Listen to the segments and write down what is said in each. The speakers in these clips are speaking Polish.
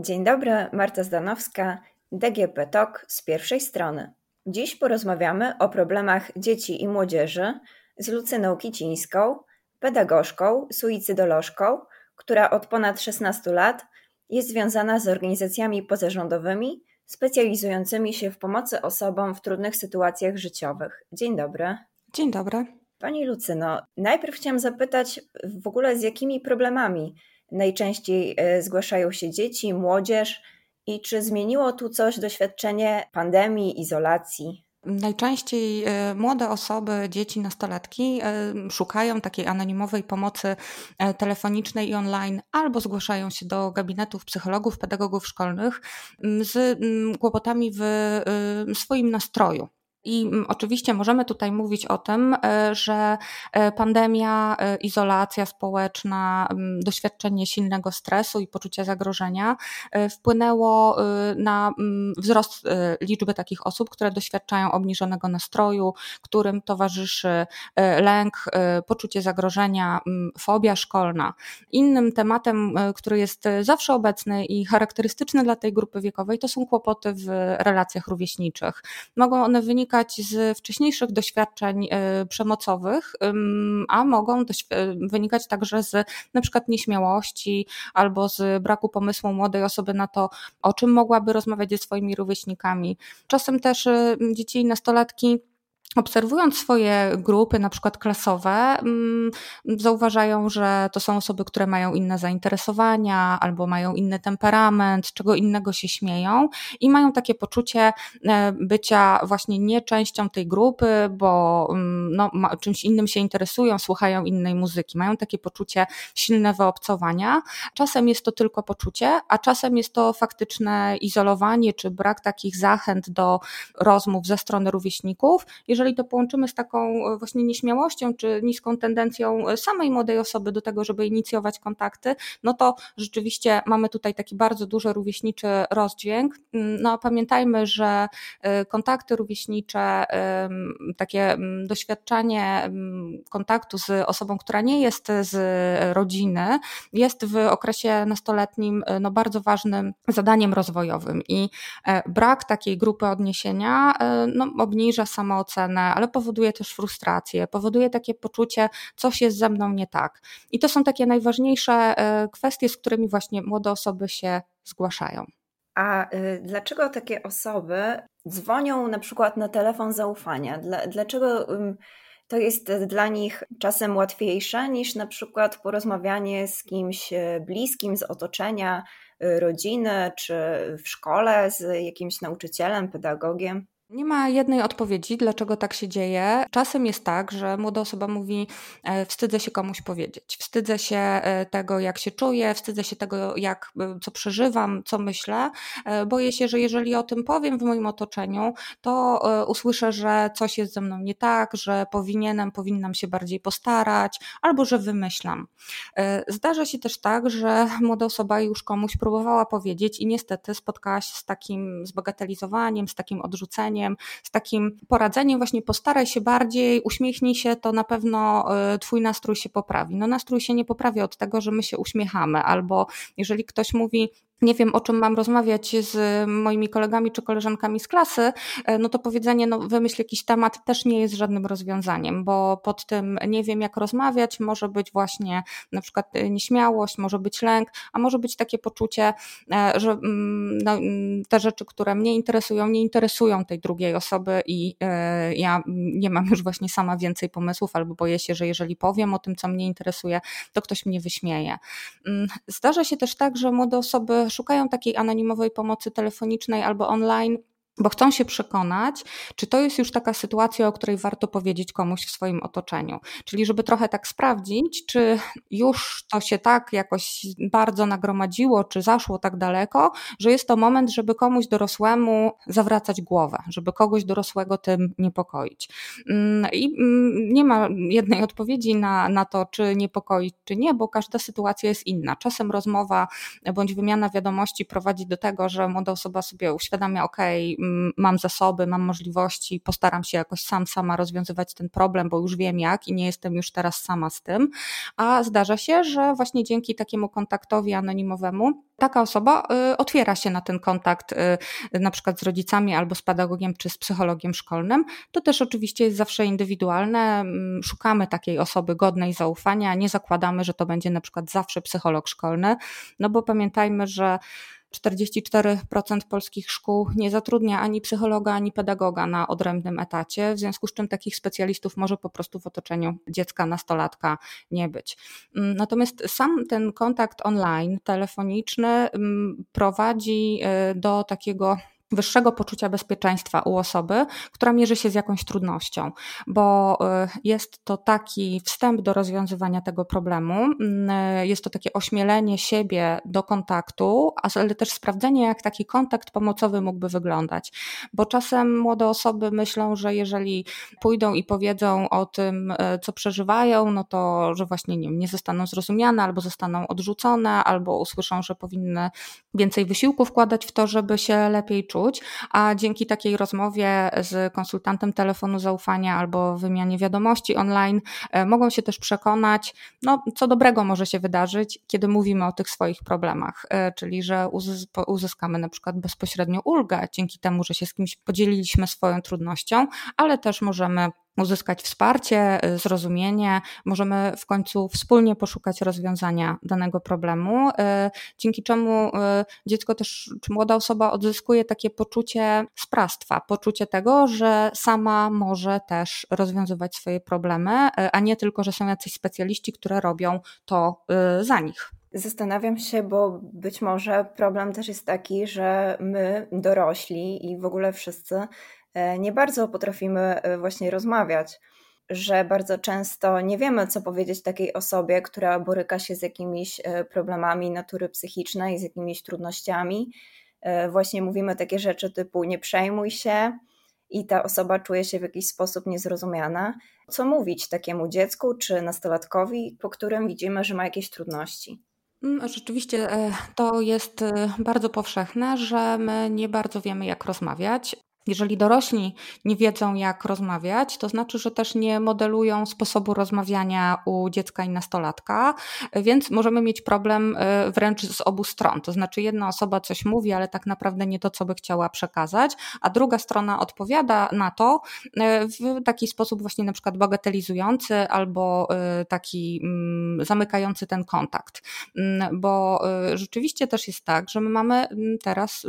Dzień dobry, Marta Zdanowska, DGP TOK z pierwszej strony. Dziś porozmawiamy o problemach dzieci i młodzieży z Lucyną Kicińską, pedagogzką, suicydolożką, która od ponad 16 lat jest związana z organizacjami pozarządowymi specjalizującymi się w pomocy osobom w trudnych sytuacjach życiowych. Dzień dobry. Dzień dobry. Pani Lucyno, najpierw chciałam zapytać w ogóle z jakimi problemami najczęściej e, zgłaszają się dzieci, młodzież i czy zmieniło tu coś doświadczenie pandemii, izolacji? Najczęściej e, młode osoby, dzieci, nastolatki e, szukają takiej anonimowej pomocy telefonicznej i online albo zgłaszają się do gabinetów psychologów, pedagogów szkolnych z kłopotami w swoim nastroju. I mm, oczywiście możemy tutaj mówić o tym, e, że e, pandemia, e, izolacja społeczna, mm, doświadczenie silnego stresu i poczucia zagrożenia wpłynęło na mm, wzrost liczby takich osób, które doświadczają obniżonego nastroju, którym towarzyszy lęk, poczucie zagrożenia, fobia szkolna. Innym tematem, który jest zawsze obecny i charakterystyczny dla tej grupy wiekowej, to są kłopoty w relacjach rówieśniczych. Mogą one wynikać wynikać z wcześniejszych doświadczeń e, przemocowych, a mogą wynikać także z na przykład nieśmiałości albo z braku pomysłu młodej osoby na to, o czym mogłaby rozmawiać ze swoimi rówieśnikami. Czasem też e, dzieci i nastolatki obserwując swoje grupy, na przykład klasowe, mm, zauważają, że to są osoby, które mają inne zainteresowania albo mają inny temperament, czego innego się śmieją i mają takie poczucie e, bycia właśnie nie częścią tej grupy, bo mm, no, czymś innym się interesują, słuchają innej muzyki. Mają takie poczucie silne wyobcowania. Czasem jest to tylko poczucie, a czasem jest to faktyczne izolowanie czy brak takich zachęt do rozmów ze strony rówieśników. Jeżeli jeżeli to połączymy z taką e, właśnie nieśmiałością czy niską tendencją e, samej młodej osoby do tego, żeby inicjować kontakty, no to rzeczywiście mamy tutaj taki bardzo duży rówieśniczy rozdźwięk. Mm, no a pamiętajmy, że e, kontakty rówieśnicze, takie doświadczanie kontaktu z osobą, która nie jest z rodziny, jest w okresie nastoletnim no, bardzo ważnym zadaniem rozwojowym i brak takiej grupy odniesienia no, obniża samoocenę, ale powoduje też frustrację, powoduje takie poczucie, coś jest ze mną nie tak. I to są takie najważniejsze e, kwestie, z którymi właśnie młode osoby się zgłaszają. A y, dlaczego takie osoby dzwonią na przykład na telefon zaufania? Dlaczego to jest dla nich czasem łatwiejsze niż na przykład porozmawianie z kimś e, bliskim z otoczenia, y, rodziny, czy w szkole z jakimś nauczycielem, pedagogiem? Nie ma jednej odpowiedzi, dlaczego tak się dzieje. Czasem jest tak, że młoda osoba mówi: e, Wstydzę się komuś powiedzieć, wstydzę się e, tego, jak się czuję, wstydzę się tego, jak, e, co przeżywam, co myślę. Boję się, że jeżeli o tym powiem w moim otoczeniu, to usłyszę, że coś jest ze mną nie tak, że powinienem, powinnam się bardziej postarać, albo że wymyślam. Zdarza się też tak, że młoda osoba już komuś próbowała powiedzieć i niestety spotkała się z takim zbagatelizowaniem, z takim odrzuceniem z takim poradzeniem właśnie postaraj się bardziej, uśmiechnij się, to na pewno y, twój nastrój się poprawi. No nastrój się nie poprawia od tego, że my się uśmiechamy, albo jeżeli ktoś mówi nie wiem, o czym mam rozmawiać z moimi kolegami czy koleżankami z klasy, e, no to powiedzenie, no wymyśl jakiś temat też nie jest żadnym rozwiązaniem, bo pod tym nie wiem, jak rozmawiać, może być właśnie na przykład e, nieśmiałość, może być lęk, a może być takie poczucie, e, że mm, no, mm, te rzeczy, które mnie interesują, nie interesują tej drugiej osoby i ja nie mam już właśnie sama więcej pomysłów, albo boję się, że jeżeli powiem o tym, co mnie interesuje, to ktoś mnie wyśmieje. Mm, zdarza się też tak, że młode osoby szukają takiej anonimowej pomocy telefonicznej albo online bo chcą się przekonać, czy to jest już taka sytuacja, o której warto powiedzieć komuś w swoim otoczeniu. Czyli, żeby trochę tak sprawdzić, czy już to się tak jakoś bardzo nagromadziło, czy zaszło tak daleko, że jest to moment, żeby komuś dorosłemu zawracać głowę, żeby kogoś dorosłego tym niepokoić. Mm, I mm, nie ma jednej odpowiedzi na, na to, czy niepokoić, czy nie, bo każda sytuacja jest inna. Czasem rozmowa bądź wymiana wiadomości prowadzi do tego, że młoda osoba sobie uświadamia, okej, okay, mam zasoby, mam możliwości, postaram się jakoś sam, sama rozwiązywać ten problem, bo już wiem jak i nie jestem już teraz sama z tym. A zdarza się, że właśnie dzięki takiemu kontaktowi anonimowemu taka osoba y, otwiera się na ten kontakt y, na przykład z rodzicami albo z pedagogiem czy z psychologiem szkolnym. To też oczywiście jest zawsze indywidualne. Szukamy takiej osoby godnej zaufania, nie zakładamy, że to będzie na przykład zawsze psycholog szkolny, no bo pamiętajmy, że 44% polskich szkół nie zatrudnia ani psychologa, ani pedagoga na odrębnym etacie, w związku z czym takich specjalistów może po prostu w otoczeniu dziecka, nastolatka nie być. Mm, natomiast sam ten kontakt online, telefoniczny mm, prowadzi y, do takiego wyższego poczucia bezpieczeństwa u osoby, która mierzy się z jakąś trudnością, bo y, jest to taki wstęp do rozwiązywania tego problemu, mm, jest to takie ośmielenie siebie do kontaktu, ale też sprawdzenie, jak taki kontakt pomocowy mógłby wyglądać, bo czasem młode osoby myślą, że jeżeli pójdą i powiedzą o tym, y, co przeżywają, no to, że właśnie nie, nie zostaną zrozumiane, albo zostaną odrzucone, albo usłyszą, że powinny więcej wysiłku wkładać w to, żeby się lepiej czuć a dzięki takiej rozmowie z konsultantem telefonu zaufania albo wymianie wiadomości online e, mogą się też przekonać, no, co dobrego może się wydarzyć, kiedy mówimy o tych swoich problemach, e, czyli że uzyskamy na przykład bezpośrednio ulgę dzięki temu, że się z kimś podzieliliśmy swoją trudnością, ale też możemy uzyskać wsparcie, y, zrozumienie, możemy w końcu wspólnie poszukać rozwiązania danego problemu, y, dzięki czemu y, dziecko też, czy młoda osoba odzyskuje takie poczucie sprawstwa, poczucie tego, że sama może też rozwiązywać swoje problemy, a nie tylko, że są jacyś specjaliści, które robią to za nich. Zastanawiam się, bo być może problem też jest taki, że my, dorośli i w ogóle wszyscy, nie bardzo potrafimy e, właśnie rozmawiać, że bardzo często nie wiemy, co powiedzieć takiej osobie, która boryka się z jakimiś e, problemami natury psychicznej, z jakimiś trudnościami. Właśnie mówimy takie rzeczy typu nie przejmuj się, i ta osoba czuje się w jakiś sposób niezrozumiana. Co mówić takiemu dziecku czy nastolatkowi, po którym widzimy, że ma jakieś trudności? Mm, rzeczywiście to jest bardzo powszechne, że my nie bardzo wiemy, jak rozmawiać. Jeżeli dorośli nie wiedzą, jak rozmawiać, to znaczy, że też nie modelują sposobu rozmawiania u dziecka i nastolatka, więc możemy mieć problem e, wręcz z obu stron. To znaczy, jedna osoba coś mówi, ale tak naprawdę nie to, co by chciała przekazać, a druga strona odpowiada na to e, w taki sposób, właśnie na przykład bagatelizujący albo e, taki mm, zamykający ten kontakt. Mm, bo rzeczywiście też jest tak, że my mamy mm, teraz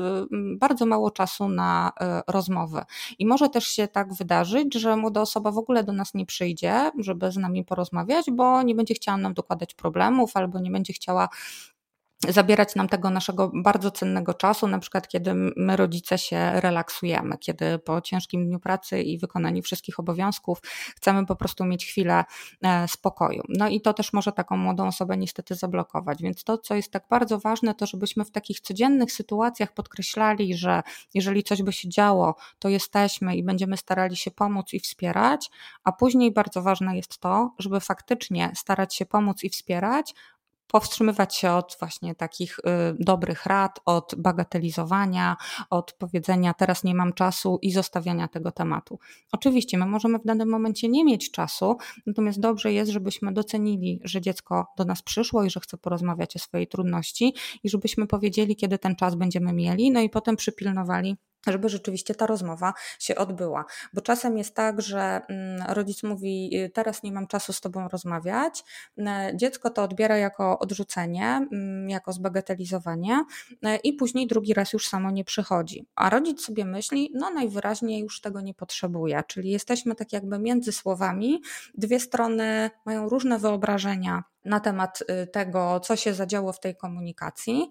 bardzo mało czasu na rozmowę rozmowy. I może też się tak wydarzyć, że młoda osoba w ogóle do nas nie przyjdzie, żeby z nami porozmawiać, bo nie będzie chciała nam dokładać problemów albo nie będzie chciała zabierać nam tego naszego bardzo cennego czasu, na przykład kiedy my rodzice się relaksujemy, kiedy po ciężkim dniu pracy i wykonaniu wszystkich obowiązków chcemy po prostu mieć chwilę e, spokoju. No i to też może taką młodą osobę niestety zablokować. Więc to, co jest tak bardzo ważne, to żebyśmy w takich codziennych sytuacjach podkreślali, że jeżeli coś by się działo, to jesteśmy i będziemy starali się pomóc i wspierać, a później bardzo ważne jest to, żeby faktycznie starać się pomóc i wspierać, powstrzymywać się od właśnie takich y, dobrych rad, od bagatelizowania, od powiedzenia teraz nie mam czasu i zostawiania tego tematu. Oczywiście my możemy w danym momencie nie mieć czasu, natomiast dobrze jest, żebyśmy docenili, że dziecko do nas przyszło i że chce porozmawiać o swojej trudności i żebyśmy powiedzieli, kiedy ten czas będziemy mieli, no i potem przypilnowali żeby rzeczywiście ta rozmowa się odbyła. Bo czasem jest tak, że mm, rodzic mówi: y, Teraz nie mam czasu z tobą rozmawiać. E, dziecko to odbiera jako odrzucenie, mm, jako zbagatelizowanie, e, i później drugi raz już samo nie przychodzi. A rodzic sobie myśli: No, najwyraźniej już tego nie potrzebuje. Czyli jesteśmy tak jakby między słowami. Dwie strony mają różne wyobrażenia na temat y, tego, co się zadziało w tej komunikacji.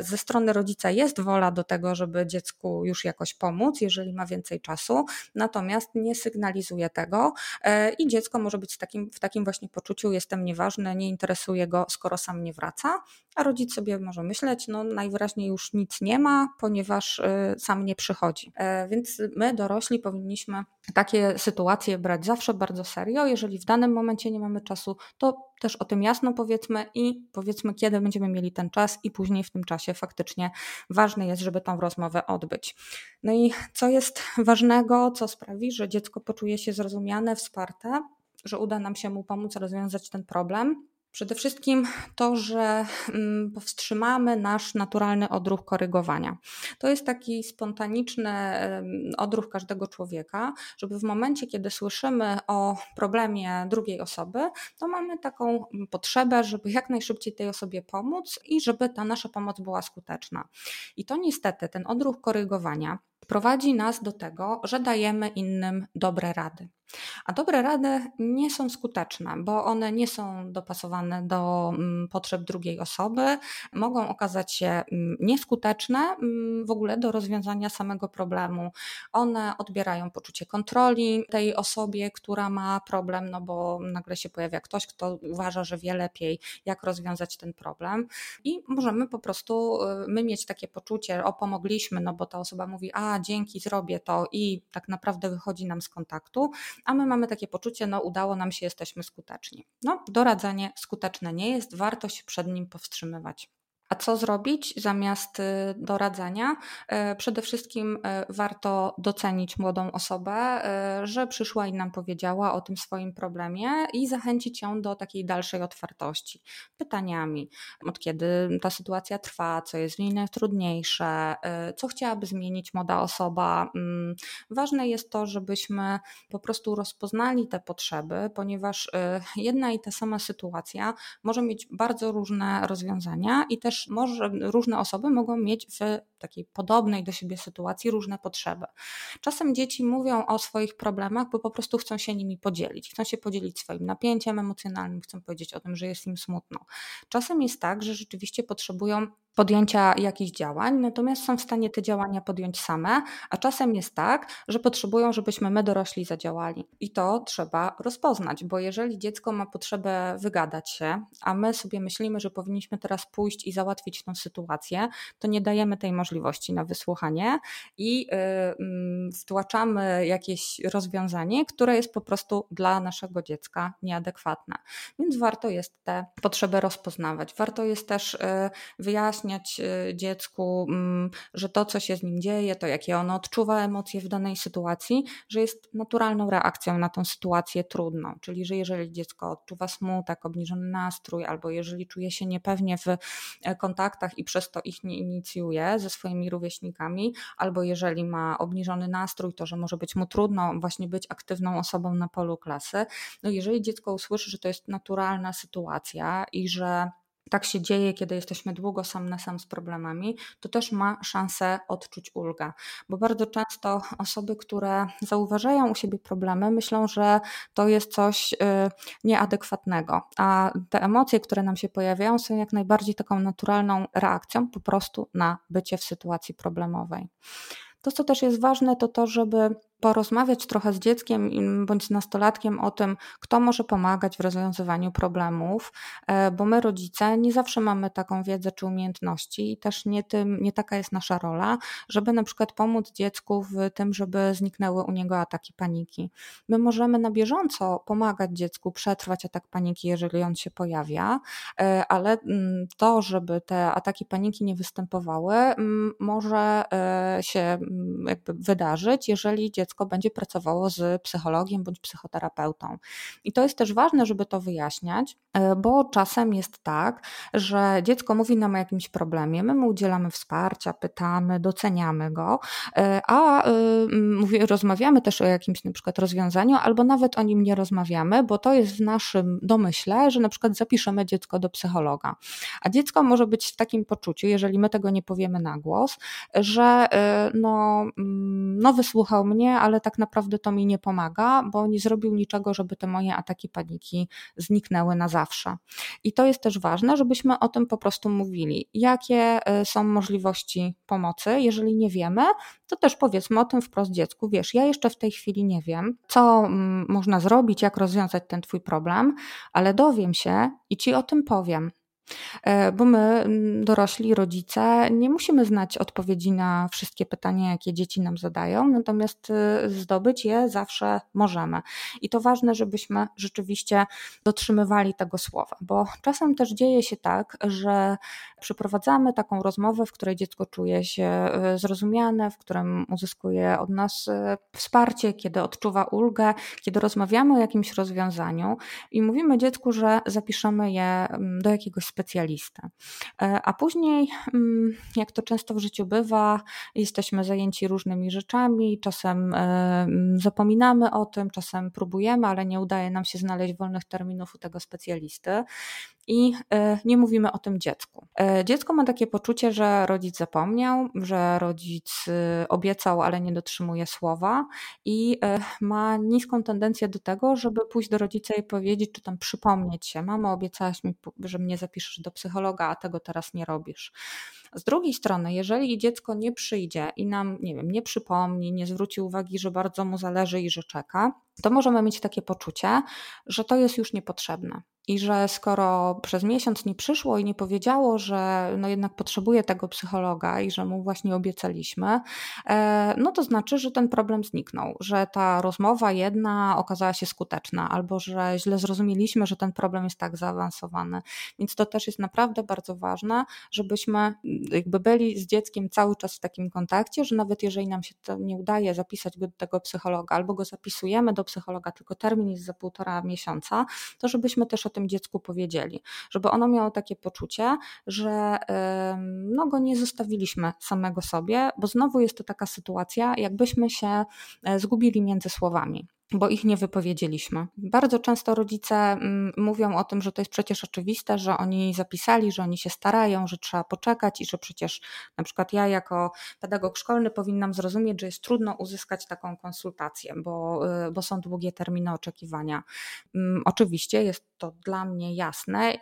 Y, ze strony rodzica jest wola do tego, żeby dziecku już jakoś pomóc, jeżeli ma więcej czasu, natomiast nie sygnalizuje tego y, i dziecko może być takim, w takim właśnie poczuciu: jestem nieważny, nie interesuje go, skoro sam nie wraca, a rodzic sobie może myśleć: no najwyraźniej już nic nie ma, ponieważ sam nie przychodzi. Więc my, dorośli, powinniśmy takie sytuacje brać zawsze bardzo serio. Jeżeli w danym momencie nie mamy czasu, to też o tym jasno powiedzmy i powiedzmy, kiedy będziemy mieli ten czas, i później w tym czasie faktycznie ważne jest, żeby tą rozmowę odbyć. No i co jest ważnego, co sprawi, że dziecko poczuje się zrozumiane, wsparte, że uda nam się mu pomóc rozwiązać ten problem, Przede wszystkim to, że mm, powstrzymamy nasz naturalny odruch korygowania. To jest taki spontaniczny odruch każdego człowieka, żeby w momencie, kiedy słyszymy o problemie drugiej osoby, to mamy taką potrzebę, żeby jak najszybciej tej osobie pomóc i żeby ta nasza pomoc była skuteczna. I to niestety, ten odruch korygowania prowadzi nas do tego, że dajemy innym dobre rady. A dobre rady nie są skuteczne, bo one nie są dopasowane do mm, potrzeb drugiej osoby, mogą okazać się mm, nieskuteczne mm, w ogóle do rozwiązania samego problemu. One odbierają poczucie kontroli tej osobie, która ma problem, no bo nagle się pojawia ktoś, kto uważa, że wie lepiej, jak rozwiązać ten problem, i możemy po prostu y, my mieć takie poczucie, o pomogliśmy, no bo ta osoba mówi, a dzięki, zrobię to, i tak naprawdę wychodzi nam z kontaktu a my mamy takie poczucie, no udało nam się, jesteśmy skuteczni. No, doradzanie skuteczne nie jest, warto się przed nim powstrzymywać. A co zrobić zamiast y, doradzania? Y, przede wszystkim y, warto docenić młodą osobę, że przyszła i nam powiedziała o tym swoim problemie i zachęcić ją do takiej dalszej otwartości. Pytaniami, od kiedy ta sytuacja trwa, co jest w niej najtrudniejsze, co chciałaby zmienić młoda osoba. Mm, ważne jest to, żebyśmy po prostu rozpoznali te potrzeby, ponieważ jedna i ta sama sytuacja może mieć bardzo różne rozwiązania i też może, różne osoby mogą mieć w takiej podobnej do siebie sytuacji różne potrzeby. Czasem dzieci mówią o swoich problemach, bo po prostu chcą się nimi podzielić. Chcą się podzielić swoim napięciem emocjonalnym, chcą powiedzieć o tym, że jest im smutno. Czasem jest tak, że rzeczywiście potrzebują podjęcia jakichś działań, natomiast są w stanie te działania podjąć same, a czasem jest tak, że potrzebują, żebyśmy my dorośli zadziałali. I to trzeba rozpoznać, bo jeżeli dziecko ma potrzebę wygadać się, a my sobie myślimy, że powinniśmy teraz pójść i załatwić tę sytuację, to nie dajemy tej możliwości na wysłuchanie i yy, wtłaczamy jakieś rozwiązanie, które jest po prostu dla naszego dziecka nieadekwatne. Więc warto jest te potrzeby rozpoznawać. Warto jest też yy, wyjaśnić, y, dziecku, mm, że to, co się z nim dzieje, to jakie ono odczuwa emocje w danej sytuacji, że jest naturalną reakcją na tą sytuację trudną. Czyli, że jeżeli dziecko odczuwa smutek, obniżony nastrój, albo jeżeli czuje się niepewnie w e, kontaktach i przez to ich nie inicjuje ze swoimi rówieśnikami, albo jeżeli ma obniżony nastrój, to że może być mu trudno właśnie być aktywną osobą na polu klasy. No jeżeli dziecko usłyszy, że to jest naturalna sytuacja i że tak się dzieje, kiedy jesteśmy długo sam na sam z problemami, to też ma szansę odczuć ulgę. Bo bardzo często osoby, które zauważają u siebie problemy, myślą, że to jest coś y, nieadekwatnego, a te emocje, które nam się pojawiają, są jak najbardziej taką naturalną reakcją po prostu na bycie w sytuacji problemowej. To, co też jest ważne, to to, żeby porozmawiać trochę z dzieckiem bądź z nastolatkiem o tym, kto może pomagać w rozwiązywaniu problemów, e, bo my, rodzice, nie zawsze mamy taką wiedzę czy umiejętności i też nie, tym, nie taka jest nasza rola, żeby na przykład pomóc dziecku w tym, żeby zniknęły u niego ataki paniki. My możemy na bieżąco pomagać dziecku przetrwać atak paniki, jeżeli on się pojawia, e, ale mm, to, żeby te ataki paniki nie występowały, może e, się jakby wydarzyć, jeżeli dziecko dziecko będzie pracowało z psychologiem bądź psychoterapeutą. I to jest też ważne, żeby to wyjaśniać, e, bo czasem jest tak, że dziecko mówi nam o jakimś problemie, my mu udzielamy wsparcia, pytamy, doceniamy go, e, a e, mówię, rozmawiamy też o jakimś na przykład rozwiązaniu, albo nawet o nim nie rozmawiamy, bo to jest w naszym domyśle, że na przykład zapiszemy dziecko do psychologa. A dziecko może być w takim poczuciu, jeżeli my tego nie powiemy na głos, że no, mm, no wysłuchał mnie, ale tak naprawdę to mi nie pomaga, bo nie zrobił niczego, żeby te moje ataki paniki zniknęły na zawsze. I to jest też ważne, żebyśmy o tym po prostu mówili. Jakie y, są możliwości pomocy? Jeżeli nie wiemy, to też powiedzmy o tym wprost dziecku. Wiesz, ja jeszcze w tej chwili nie wiem, co mm, można zrobić, jak rozwiązać ten Twój problem, ale dowiem się i Ci o tym powiem. E, bo my, dorośli, rodzice, nie musimy znać odpowiedzi na wszystkie pytania, jakie dzieci nam zadają, natomiast y, zdobyć je zawsze możemy. I to ważne, żebyśmy rzeczywiście dotrzymywali tego słowa, bo czasem też dzieje się tak, że przeprowadzamy taką rozmowę, w której dziecko czuje się y, zrozumiane, w którym uzyskuje od nas y, wsparcie, kiedy odczuwa ulgę, kiedy rozmawiamy o jakimś rozwiązaniu i mówimy dziecku, że zapiszemy je do jakiegoś specjalistę. E, a później, mm, jak to często w życiu bywa, jesteśmy zajęci różnymi rzeczami, czasem e, mm, zapominamy o tym, czasem próbujemy, ale nie udaje nam się znaleźć wolnych terminów u tego specjalisty i e, nie mówimy o tym dziecku. Dziecko ma takie poczucie, że rodzic zapomniał, że rodzic obiecał, ale nie dotrzymuje słowa i ma niską tendencję do tego, żeby pójść do rodzica i powiedzieć, czy tam przypomnieć się, mamo obiecałaś mi, że mnie zapiszesz do psychologa, a tego teraz nie robisz. Z drugiej strony, jeżeli dziecko nie przyjdzie i nam, nie wiem, nie przypomni, nie zwróci uwagi, że bardzo mu zależy i że czeka, to możemy mieć takie poczucie, że to jest już niepotrzebne. I że skoro przez miesiąc nie przyszło i nie powiedziało, że no jednak potrzebuje tego psychologa i że mu właśnie obiecaliśmy, e, no to znaczy, że ten problem zniknął, że ta rozmowa jedna okazała się skuteczna, albo że źle zrozumieliśmy, że ten problem jest tak zaawansowany. Więc to też jest naprawdę bardzo ważne, żebyśmy jakby byli z dzieckiem cały czas w takim kontakcie, że nawet jeżeli nam się to nie udaje zapisać go do tego psychologa, albo go zapisujemy do psychologa, tylko termin jest za półtora miesiąca, to żebyśmy też o tym dziecku powiedzieli, żeby ono miało takie poczucie, że no, go nie zostawiliśmy samego sobie, bo znowu jest to taka sytuacja, jakbyśmy się e, zgubili między słowami bo ich nie wypowiedzieliśmy. Bardzo często rodzice mm, mówią o tym, że to jest przecież oczywiste, że oni zapisali, że oni się starają, że trzeba poczekać i że przecież na przykład ja jako pedagog szkolny powinnam zrozumieć, że jest trudno uzyskać taką konsultację, bo, y, bo są długie terminy oczekiwania. Mm, oczywiście jest to dla mnie jasne, y,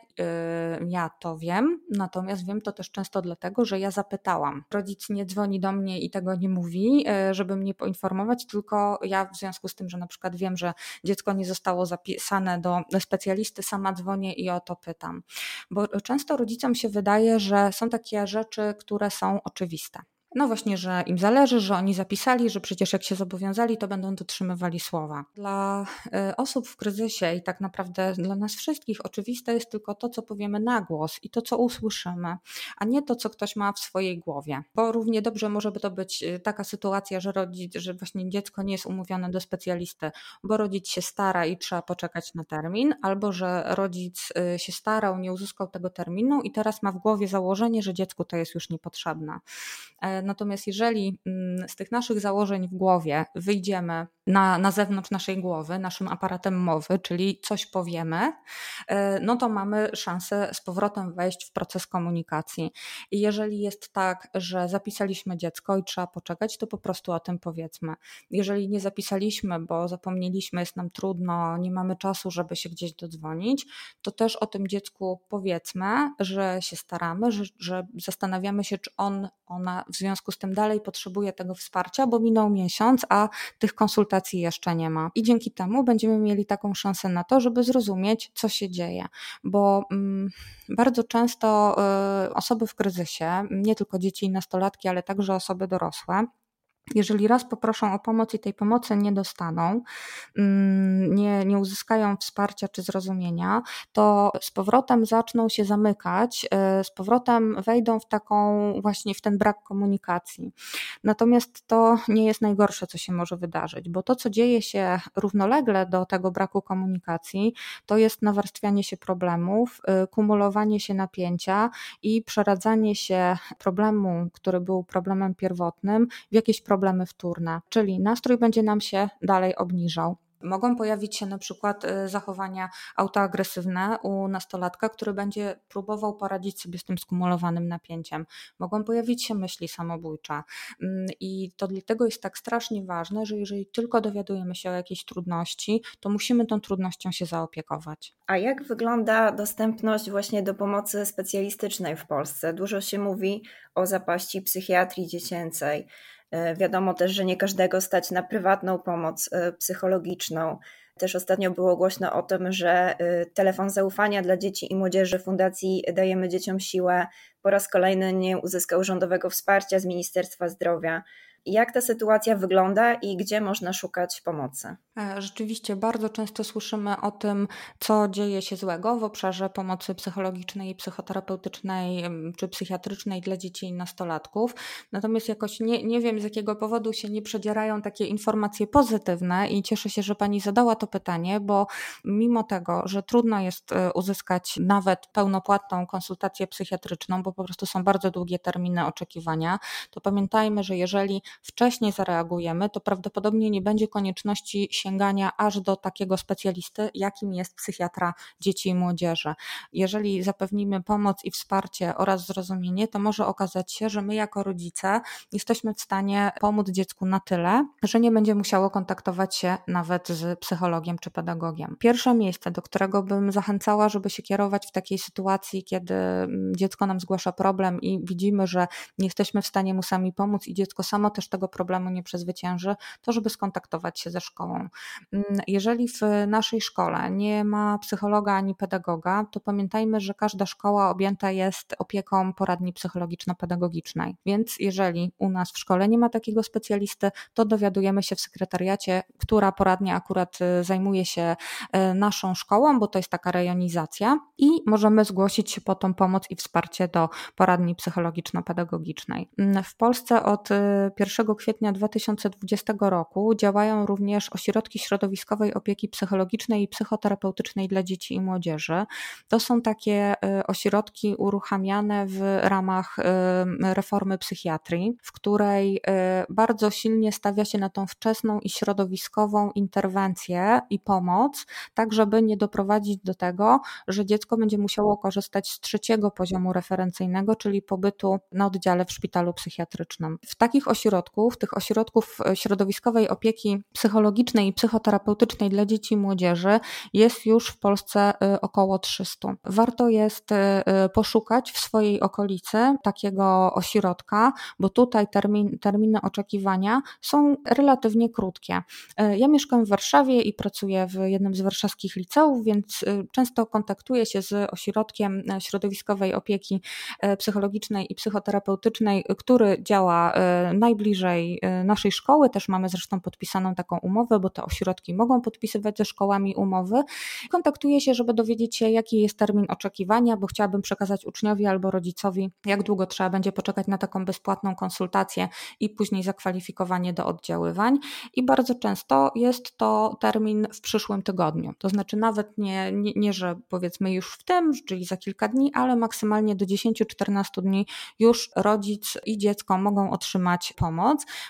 ja to wiem, natomiast wiem to też często dlatego, że ja zapytałam. Rodzic nie dzwoni do mnie i tego nie mówi, y, żeby mnie poinformować, tylko ja w związku z tym, że na przykład przykład wiem, że dziecko nie zostało zapisane do specjalisty, sama dzwonię i o to pytam. Bo często rodzicom się wydaje, że są takie rzeczy, które są oczywiste. No właśnie, że im zależy, że oni zapisali, że przecież jak się zobowiązali, to będą dotrzymywali słowa. Dla y, osób w kryzysie i tak naprawdę dla nas wszystkich oczywiste jest tylko to, co powiemy na głos i to, co usłyszymy, a nie to, co ktoś ma w swojej głowie. Bo równie dobrze może to być y, taka sytuacja, że rodzic, że właśnie dziecko nie jest umówione do specjalisty, bo rodzic się stara i trzeba poczekać na termin, albo że rodzic y, się starał, nie uzyskał tego terminu i teraz ma w głowie założenie, że dziecku to jest już niepotrzebne e, Natomiast jeżeli mm, z tych naszych założeń w głowie wyjdziemy na, na zewnątrz naszej głowy, naszym aparatem mowy, czyli coś powiemy, e, no to mamy szansę z powrotem wejść w proces komunikacji. I jeżeli jest tak, że zapisaliśmy dziecko i trzeba poczekać, to po prostu o tym powiedzmy. Jeżeli nie zapisaliśmy, bo zapomnieliśmy, jest nam trudno, nie mamy czasu, żeby się gdzieś dodzwonić, to też o tym dziecku powiedzmy, że się staramy, że, że zastanawiamy się, czy on, ona w związku z tym dalej potrzebuje tego wsparcia, bo minął miesiąc, a tych konsultacji jeszcze nie ma. I dzięki temu będziemy mieli taką szansę na to, żeby zrozumieć, co się dzieje, bo mm, bardzo często y, osoby w kryzysie, nie tylko dzieci i nastolatki, ale także osoby dorosłe, jeżeli raz poproszą o pomoc i tej pomocy nie dostaną, mm, nie, nie uzyskają wsparcia czy zrozumienia, to z powrotem zaczną się zamykać, e, z powrotem wejdą w taką właśnie w ten brak komunikacji. Natomiast to nie jest najgorsze, co się może wydarzyć, bo to, co dzieje się równolegle do tego braku komunikacji, to jest nawarstwianie się problemów, e, kumulowanie się napięcia i przeradzanie się problemu, który był problemem pierwotnym, w jakieś problemy wtórne, czyli nastrój będzie nam się dalej obniżał. Mogą pojawić się na przykład y, zachowania autoagresywne u nastolatka, który będzie próbował poradzić sobie z tym skumulowanym napięciem. Mogą pojawić się myśli samobójcze. Mm, I to dlatego jest tak strasznie ważne, że jeżeli tylko dowiadujemy się o jakiejś trudności, to musimy tą trudnością się zaopiekować. A jak wygląda dostępność właśnie do pomocy specjalistycznej w Polsce? Dużo się mówi o zapaści psychiatrii dziecięcej. Wiadomo też, że nie każdego stać na prywatną pomoc psychologiczną. Też ostatnio było głośno o tym, że telefon zaufania dla dzieci i młodzieży Fundacji Dajemy Dzieciom Siłę po raz kolejny nie uzyskał rządowego wsparcia z Ministerstwa Zdrowia. Jak ta sytuacja wygląda i gdzie można szukać pomocy? E, rzeczywiście bardzo często słyszymy o tym, co dzieje się złego w obszarze pomocy psychologicznej, psychoterapeutycznej czy psychiatrycznej dla dzieci i nastolatków. Natomiast jakoś nie, nie wiem, z jakiego powodu się nie przedzierają takie informacje pozytywne i cieszę się, że Pani zadała to pytanie, bo mimo tego, że trudno jest e, uzyskać nawet pełnopłatną konsultację psychiatryczną, bo po prostu są bardzo długie terminy oczekiwania, to pamiętajmy, że jeżeli wcześniej zareagujemy, to prawdopodobnie nie będzie konieczności sięgania aż do takiego specjalisty, jakim jest psychiatra dzieci i młodzieży. Jeżeli zapewnimy pomoc i wsparcie oraz zrozumienie, to może okazać się, że my jako rodzice jesteśmy w stanie pomóc dziecku na tyle, że nie będzie musiało kontaktować się nawet z psychologiem czy pedagogiem. Pierwsze miejsce, do którego bym zachęcała, żeby się kierować w takiej sytuacji, kiedy mm, dziecko nam zgłasza problem i widzimy, że nie jesteśmy w stanie mu sami pomóc i dziecko samo też tego problemu nie przezwycięży, to żeby skontaktować się ze szkołą. Mm, jeżeli w naszej szkole nie ma psychologa ani pedagoga, to pamiętajmy, że każda szkoła objęta jest opieką poradni psychologiczno-pedagogicznej. Więc jeżeli u nas w szkole nie ma takiego specjalisty, to dowiadujemy się w sekretariacie, która poradnia akurat y, zajmuje się y, naszą szkołą, bo to jest taka rejonizacja i możemy zgłosić się po tą pomoc i wsparcie do poradni psychologiczno-pedagogicznej. Mm, w Polsce od 1 y, kwietnia 2020 roku działają również ośrodki środowiskowej opieki psychologicznej i psychoterapeutycznej dla dzieci i młodzieży. To są takie y, ośrodki uruchamiane w ramach y, reformy psychiatrii, w której y, bardzo silnie stawia się na tą wczesną i środowiskową interwencję i pomoc, tak żeby nie doprowadzić do tego, że dziecko będzie musiało korzystać z trzeciego poziomu referencyjnego, czyli pobytu na oddziale w szpitalu psychiatrycznym. W takich ośrodków, tych ośrodków środowiskowej opieki psychologicznej i psychoterapeutycznej dla dzieci i młodzieży jest już w Polsce y, około 300. Warto jest y, poszukać w swojej okolicy takiego ośrodka, bo tutaj termin, terminy oczekiwania są relatywnie krótkie. Ja mieszkam w Warszawie i pracuję w jednym z warszawskich liceów, więc często kontaktuję się z ośrodkiem środowiskowej opieki psychologicznej i psychoterapeutycznej, który działa najbliżej naszej szkoły. Też mamy zresztą podpisaną taką umowę, bo te ośrodki mogą podpisywać ze szkołami umowy. Kontaktuję się, żeby dowiedzieć się, jaki jest termin oczekiwania, bo chciałabym przekazać uczniowi albo rodzicowi, jak długo trzeba będzie poczekać na taką bezpłatną konsultację i później zakwalifikowanie do oddziaływań. I bardzo często jest to termin w przyszłym tygodniu. To znaczy nawet nie, nie, nie że powiedzmy już w tym, czyli za kilka dni, ale maksymalnie do 10-14 dni już rodzic i dziecko mogą otrzymać pomoc,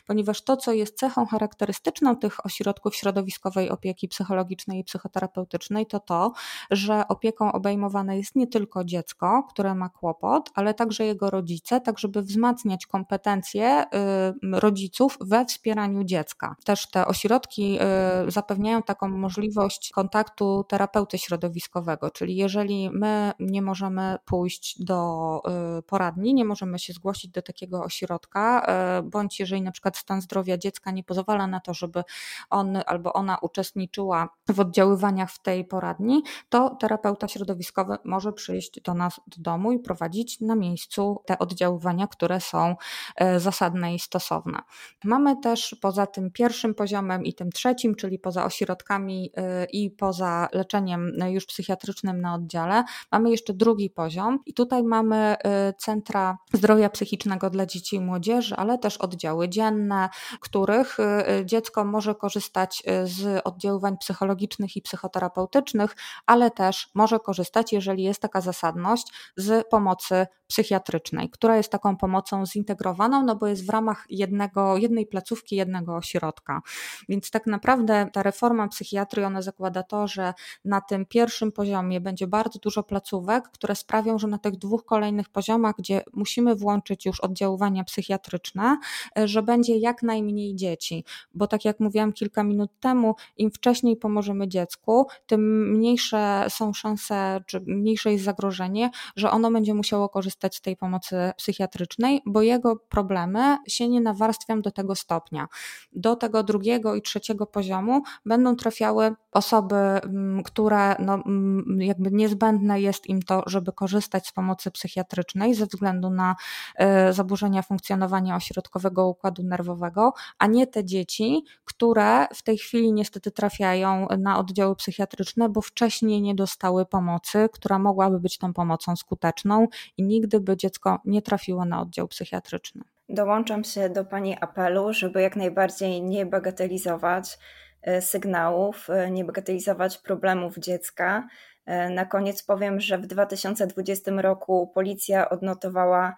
ponieważ to, co jest cechą charakterystyczną tych ośrodków środowiskowej opieki psychologicznej i psychoterapeutycznej, to to, że opieką obejmowane jest nie tylko dziecko, które ma kłopot, ale także jego rodzice, tak żeby wzmacniać kompetencje y, rodziców we wspieraniu dziecka. Też te ośrodki y, zapewniają taką możliwość kontaktu terapeuty środowiskowego, czyli jeżeli my nie możemy pójść do y, poradni, nie możemy się zgłosić do takiego ośrodka, bądź jeżeli na przykład stan zdrowia dziecka nie pozwala na to, żeby on albo ona uczestniczyła w oddziaływaniach w tej poradni, to terapeuta środowiskowy może przyjść do nas do domu i prowadzić na miejscu te oddziaływania, które są e, zasadne i stosowne. Mamy też poza tym pierwszym poziomem i tym trzecim, czyli poza ośrodkami e, i poza leczeniem już psychiatrycznym na oddziale, mamy jeszcze drugi poziom i tutaj mamy e, centra zdrowia psychicznego dla dzieci i młodzieży, ale też oddziały dzienne, których dziecko może korzystać z oddziaływań psychologicznych i psychoterapeutycznych, ale też może korzystać, jeżeli jest taka zasadność, z pomocy psychiatrycznej, która jest taką pomocą zintegrowaną, no bo jest w ramach jednego, jednej placówki, jednego ośrodka. Więc tak naprawdę ta reforma psychiatrii, ona zakłada to, że na tym pierwszym poziomie będzie bardzo dużo placówek, które sprawią, że na tych dwóch kolejnych poziomach, gdzie musimy włączyć już oddziaływania psychiatryczne, że będzie jak najmniej dzieci, bo tak jak mówiłam kilka minut temu, im wcześniej pomożemy pomożemy dziecku, tym mniejsze są szanse, czy mniejsze jest zagrożenie, że ono będzie musiało korzystać z tej pomocy psychiatrycznej, bo jego problemy się nie nawarstwią do tego stopnia. Do tego drugiego i trzeciego poziomu będą trafiały osoby, mm, które no, mm, jakby niezbędne jest im to, żeby korzystać z pomocy psychiatrycznej ze względu na e, zaburzenia funkcjonowania ośrodkowego układu nerwowego, a nie te dzieci, które w tej chwili niestety trafiają na oddziały psychiatryczne, bo wcześniej nie dostały pomocy, która mogłaby być tą pomocą skuteczną i nigdy by dziecko nie trafiło na oddział psychiatryczny. Dołączam się do Pani apelu, żeby jak najbardziej nie bagatelizować e, sygnałów, e, nie bagatelizować problemów dziecka. E, na koniec powiem, że w 2020 roku policja odnotowała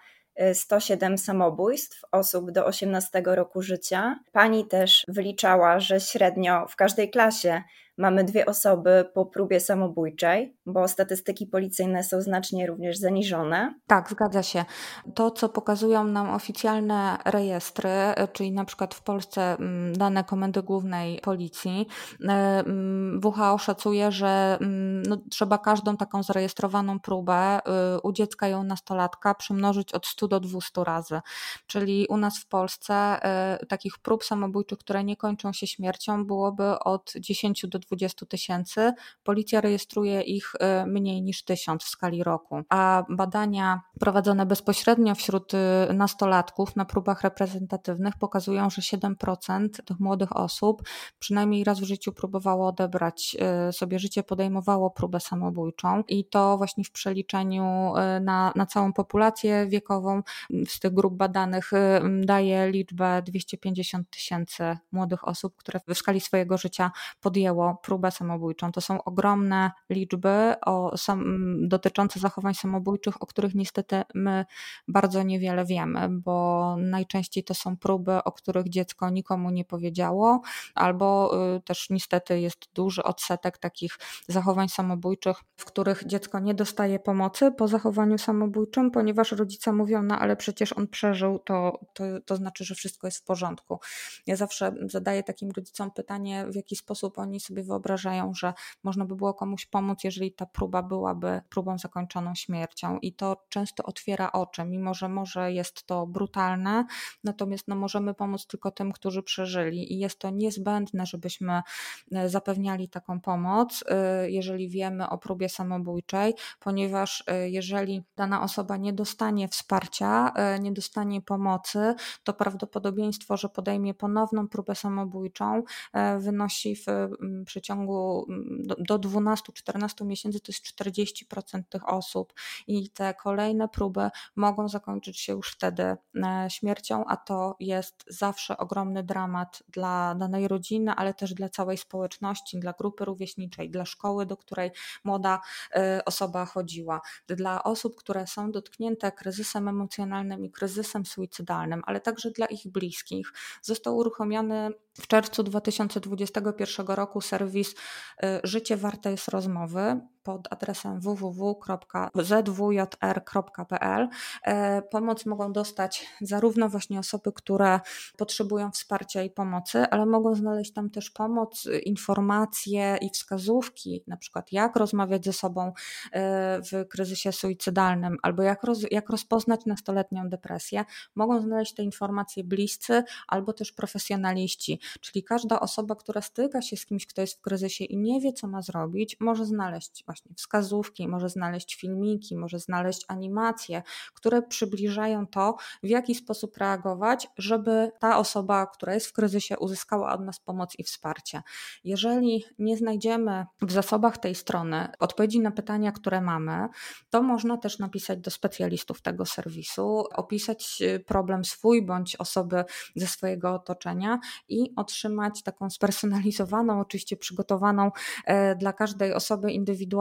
107 samobójstw osób do 18 roku życia. Pani też wyliczała, że średnio w każdej klasie mamy dwie osoby po próbie samobójczej, bo statystyki policyjne są znacznie również zaniżone. Tak, zgadza się. To, co pokazują nam oficjalne rejestry, czyli na przykład w Polsce mm, dane Komendy Głównej Policji, e, mm, WHO szacuje, że mm, no, trzeba każdą taką zarejestrowaną próbę y, u dziecka i u nastolatka przemnożyć od 100 do 200 razy. Czyli u nas w Polsce y, takich prób samobójczych, które nie kończą się śmiercią, byłoby od 10 do 20 tysięcy, policja rejestruje ich y, mniej niż tysiąc w skali roku. A badania prowadzone bezpośrednio wśród y, nastolatków na próbach reprezentatywnych pokazują, że 7% tych młodych osób przynajmniej raz w życiu próbowało odebrać y, sobie życie, podejmowało próbę samobójczą i to właśnie w przeliczeniu na, na całą populację wiekową z tych grup badanych daje liczbę 250 tysięcy młodych osób, które w skali swojego życia podjęło próbę samobójczą. To są ogromne liczby o, sam, dotyczące zachowań samobójczych, o których niestety my bardzo niewiele wiemy, bo najczęściej to są próby, o których dziecko nikomu nie powiedziało, albo y, też niestety jest duży odsetek takich zachowań samobójczych, w których dziecko nie dostaje pomocy po zachowaniu samobójczym, ponieważ rodzice mówią, no ale przecież on przeżył, to, to, to znaczy, że wszystko jest w porządku. Ja zawsze zadaję takim rodzicom pytanie, w jaki sposób oni sobie sobie wyobrażają, że można by było komuś pomóc, jeżeli ta próba byłaby próbą zakończoną śmiercią. I to często otwiera oczy, mimo że może jest to brutalne, natomiast no, możemy pomóc tylko tym, którzy przeżyli. I jest to niezbędne, żebyśmy e, zapewniali taką pomoc, e, jeżeli wiemy o próbie samobójczej, ponieważ e, jeżeli dana osoba nie dostanie wsparcia, nie dostanie pomocy, to prawdopodobieństwo, że podejmie ponowną próbę samobójczą, wynosi w przeciągu mm, do, do 12-14 miesięcy to jest 40% tych osób i te kolejne próby mogą zakończyć się już wtedy e, śmiercią, a to jest zawsze ogromny dramat dla danej rodziny, ale też dla całej społeczności, dla grupy rówieśniczej, dla szkoły, do której młoda e, osoba chodziła, dla osób, które są dotknięte kryzysem emocjonalnym i kryzysem suicydalnym, ale także dla ich bliskich. Został uruchomiony w czerwcu 2021 roku serwis y, Życie warte jest rozmowy pod adresem www.zwjr.pl. E, pomoc mogą dostać zarówno właśnie osoby, które potrzebują wsparcia i pomocy, ale mogą znaleźć tam też pomoc, informacje i wskazówki, na przykład jak rozmawiać ze sobą e, w kryzysie suicydalnym, albo jak, roz, jak rozpoznać nastoletnią depresję. Mogą znaleźć te informacje bliscy albo też profesjonaliści, czyli każda osoba, która styka się z kimś, kto jest w kryzysie i nie wie, co ma zrobić, może znaleźć właśnie wskazówki, może znaleźć filmiki, może znaleźć animacje, które przybliżają to, w jaki sposób reagować, żeby ta osoba, która jest w kryzysie, uzyskała od nas pomoc i wsparcie. Jeżeli nie znajdziemy w zasobach tej strony odpowiedzi na pytania, które mamy, to można też napisać do specjalistów tego serwisu, opisać y, problem swój bądź osoby ze swojego otoczenia i otrzymać taką spersonalizowaną, oczywiście przygotowaną e, dla każdej osoby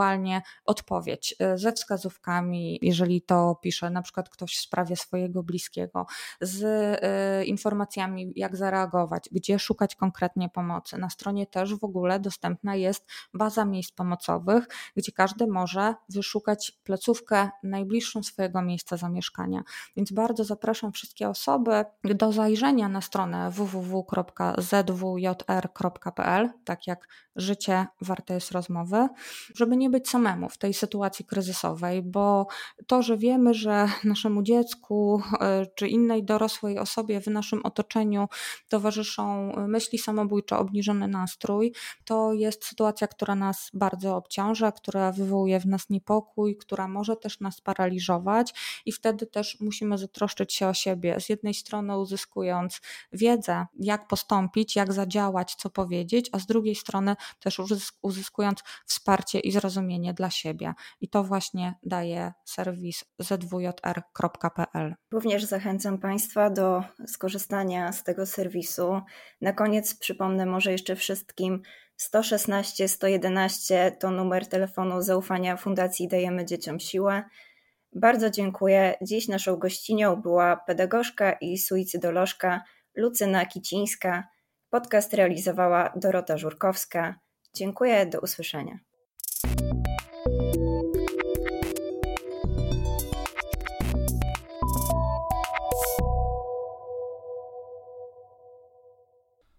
indywidualnie odpowiedź e, ze wskazówkami, jeżeli to pisze na przykład ktoś w sprawie swojego bliskiego, z e, informacjami, jak zareagować, gdzie szukać konkretnie pomocy. Na stronie też w ogóle dostępna jest baza miejsc pomocowych, gdzie każdy może wyszukać placówkę najbliższą swojego miejsca zamieszkania. Więc bardzo zapraszam wszystkie osoby do zajrzenia na stronę www zwjr.pl, tak jak życie warte jest rozmowy, żeby nie być samemu w tej sytuacji kryzysowej, bo to, że wiemy, że naszemu dziecku e, czy innej dorosłej osobie w naszym otoczeniu towarzyszą myśli samobójcze, obniżony nastrój, to jest sytuacja, która nas bardzo obciąża, która wywołuje w nas niepokój, która może też nas paraliżować i wtedy też musimy zatroszczyć się o siebie. Z jednej strony uzyskując wiedzę, jak postąpić, jak zadziałać, co powiedzieć, a z drugiej strony też uzyskując wsparcie i zrozumienie dla siebie. I to właśnie daje serwis zwjr.pl. Również zachęcam Państwa do skorzystania z tego serwisu. Na koniec przypomnę może jeszcze wszystkim 116 111 to numer telefonu zaufania Fundacji Dajemy Dzieciom Siłę. Bardzo dziękuję. Dziś naszą gościnią była pedagogzka i suicydolożka Lucyna Kicińska. Podcast realizowała Dorota Żurkowska. Dziękuję, do usłyszenia.